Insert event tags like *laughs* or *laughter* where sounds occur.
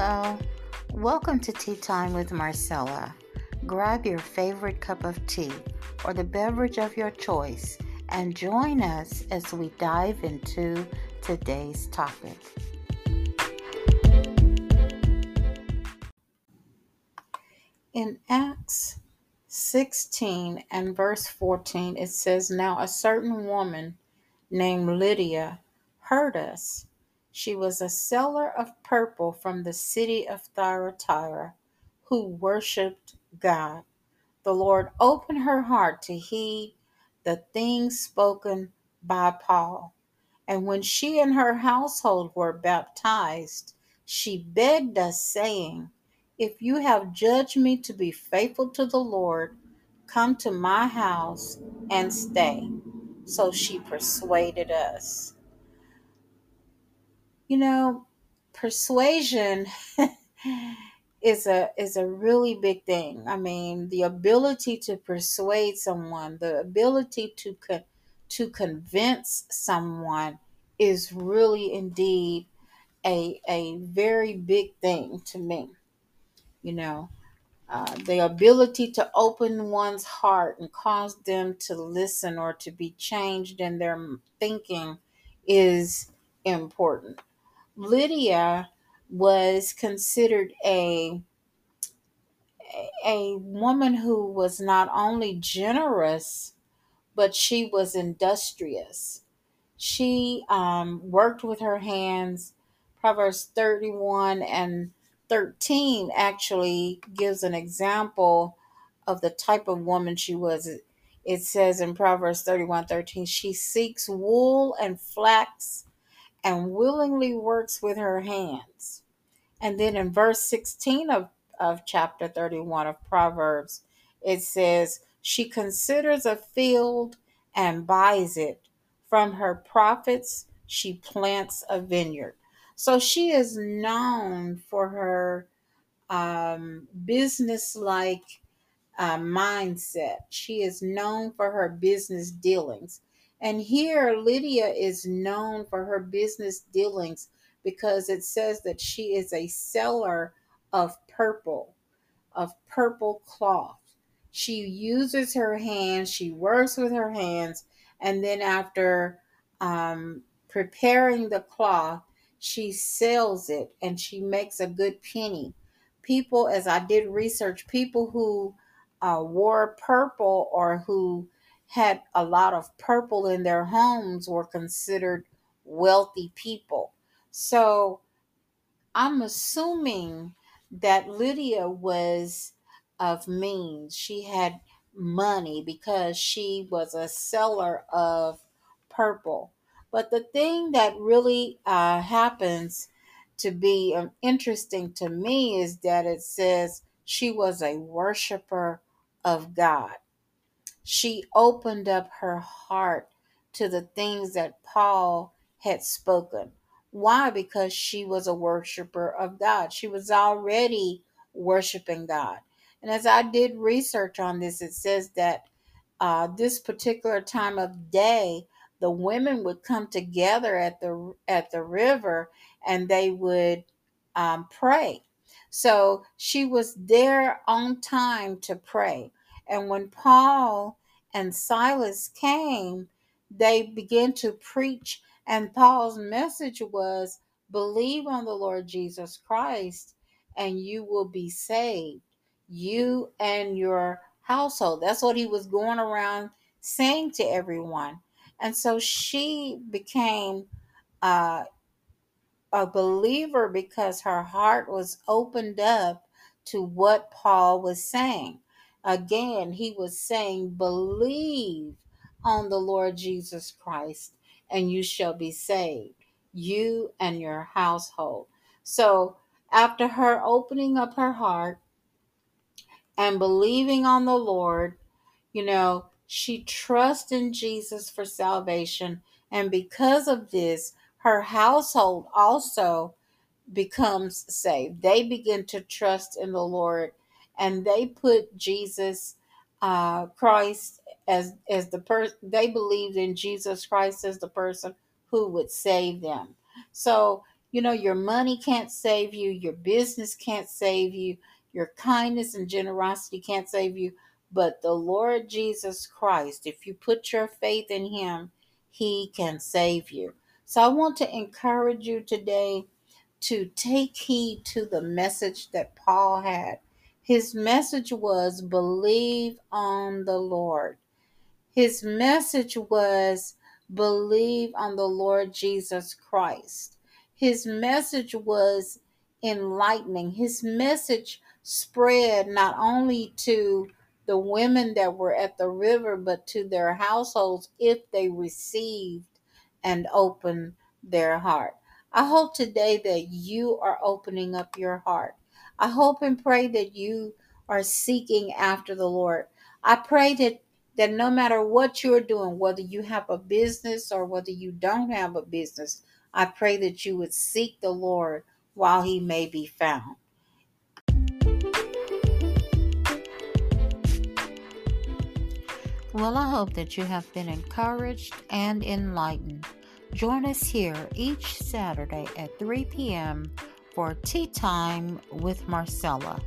Hello, welcome to Tea Time with Marcella. Grab your favorite cup of tea or the beverage of your choice and join us as we dive into today's topic. In Acts 16 and verse 14, it says, Now a certain woman named Lydia heard us she was a seller of purple from the city of Thyatira who worshiped God. The Lord opened her heart to heed the things spoken by Paul. And when she and her household were baptized, she begged us, saying, If you have judged me to be faithful to the Lord, come to my house and stay. So she persuaded us. You know, persuasion *laughs* is a is a really big thing. I mean, the ability to persuade someone, the ability to con- to convince someone is really indeed a a very big thing to me. You know, uh, the ability to open one's heart and cause them to listen or to be changed in their thinking is important. Lydia was considered a a woman who was not only generous but she was industrious. She um, worked with her hands. Proverbs 31 and 13 actually gives an example of the type of woman she was. It says in Proverbs 31 13, she seeks wool and flax and willingly works with her hands. And then in verse 16 of, of chapter 31 of Proverbs, it says, She considers a field and buys it. From her profits, she plants a vineyard. So she is known for her um, business like uh, mindset. She is known for her business dealings. And here, Lydia is known for her business dealings because it says that she is a seller of purple, of purple cloth. She uses her hands, she works with her hands, and then after um, preparing the cloth, she sells it and she makes a good penny. People, as I did research, people who uh, wore purple or who had a lot of purple in their homes were considered wealthy people. So I'm assuming that Lydia was of means. She had money because she was a seller of purple. But the thing that really uh, happens to be um, interesting to me is that it says she was a worshiper of God. She opened up her heart to the things that Paul had spoken. Why? Because she was a worshiper of God. She was already worshiping God. And as I did research on this, it says that uh, this particular time of day, the women would come together at the at the river and they would um, pray. So she was there on time to pray. And when Paul and Silas came, they began to preach, and Paul's message was believe on the Lord Jesus Christ, and you will be saved, you and your household. That's what he was going around saying to everyone. And so she became uh, a believer because her heart was opened up to what Paul was saying. Again, he was saying, Believe on the Lord Jesus Christ, and you shall be saved, you and your household. So, after her opening up her heart and believing on the Lord, you know, she trusts in Jesus for salvation. And because of this, her household also becomes saved. They begin to trust in the Lord and they put Jesus uh, Christ as as the person they believed in Jesus Christ as the person who would save them. So You know, your money can't save you, your business can't save you, your kindness and generosity can't save you, but the Lord Jesus Christ, if you put your faith in Him, He can save you. So I want to encourage you today to take heed to the message that Paul had. His message was believe on the Lord. His message was believe on the Lord Jesus Christ. His message was enlightening. His message spread not only to the women that were at the river, but to their households if they received and opened their heart. I hope today that you are opening up your heart. I hope and pray that you are seeking after the Lord. I pray that that no matter what you're doing, whether you have a business or whether you don't have a business, I pray that you would seek the Lord while he may be found. Well, I hope that you have been encouraged and enlightened. Join us here each Saturday at 3 p.m. for Tea Time with Marcella.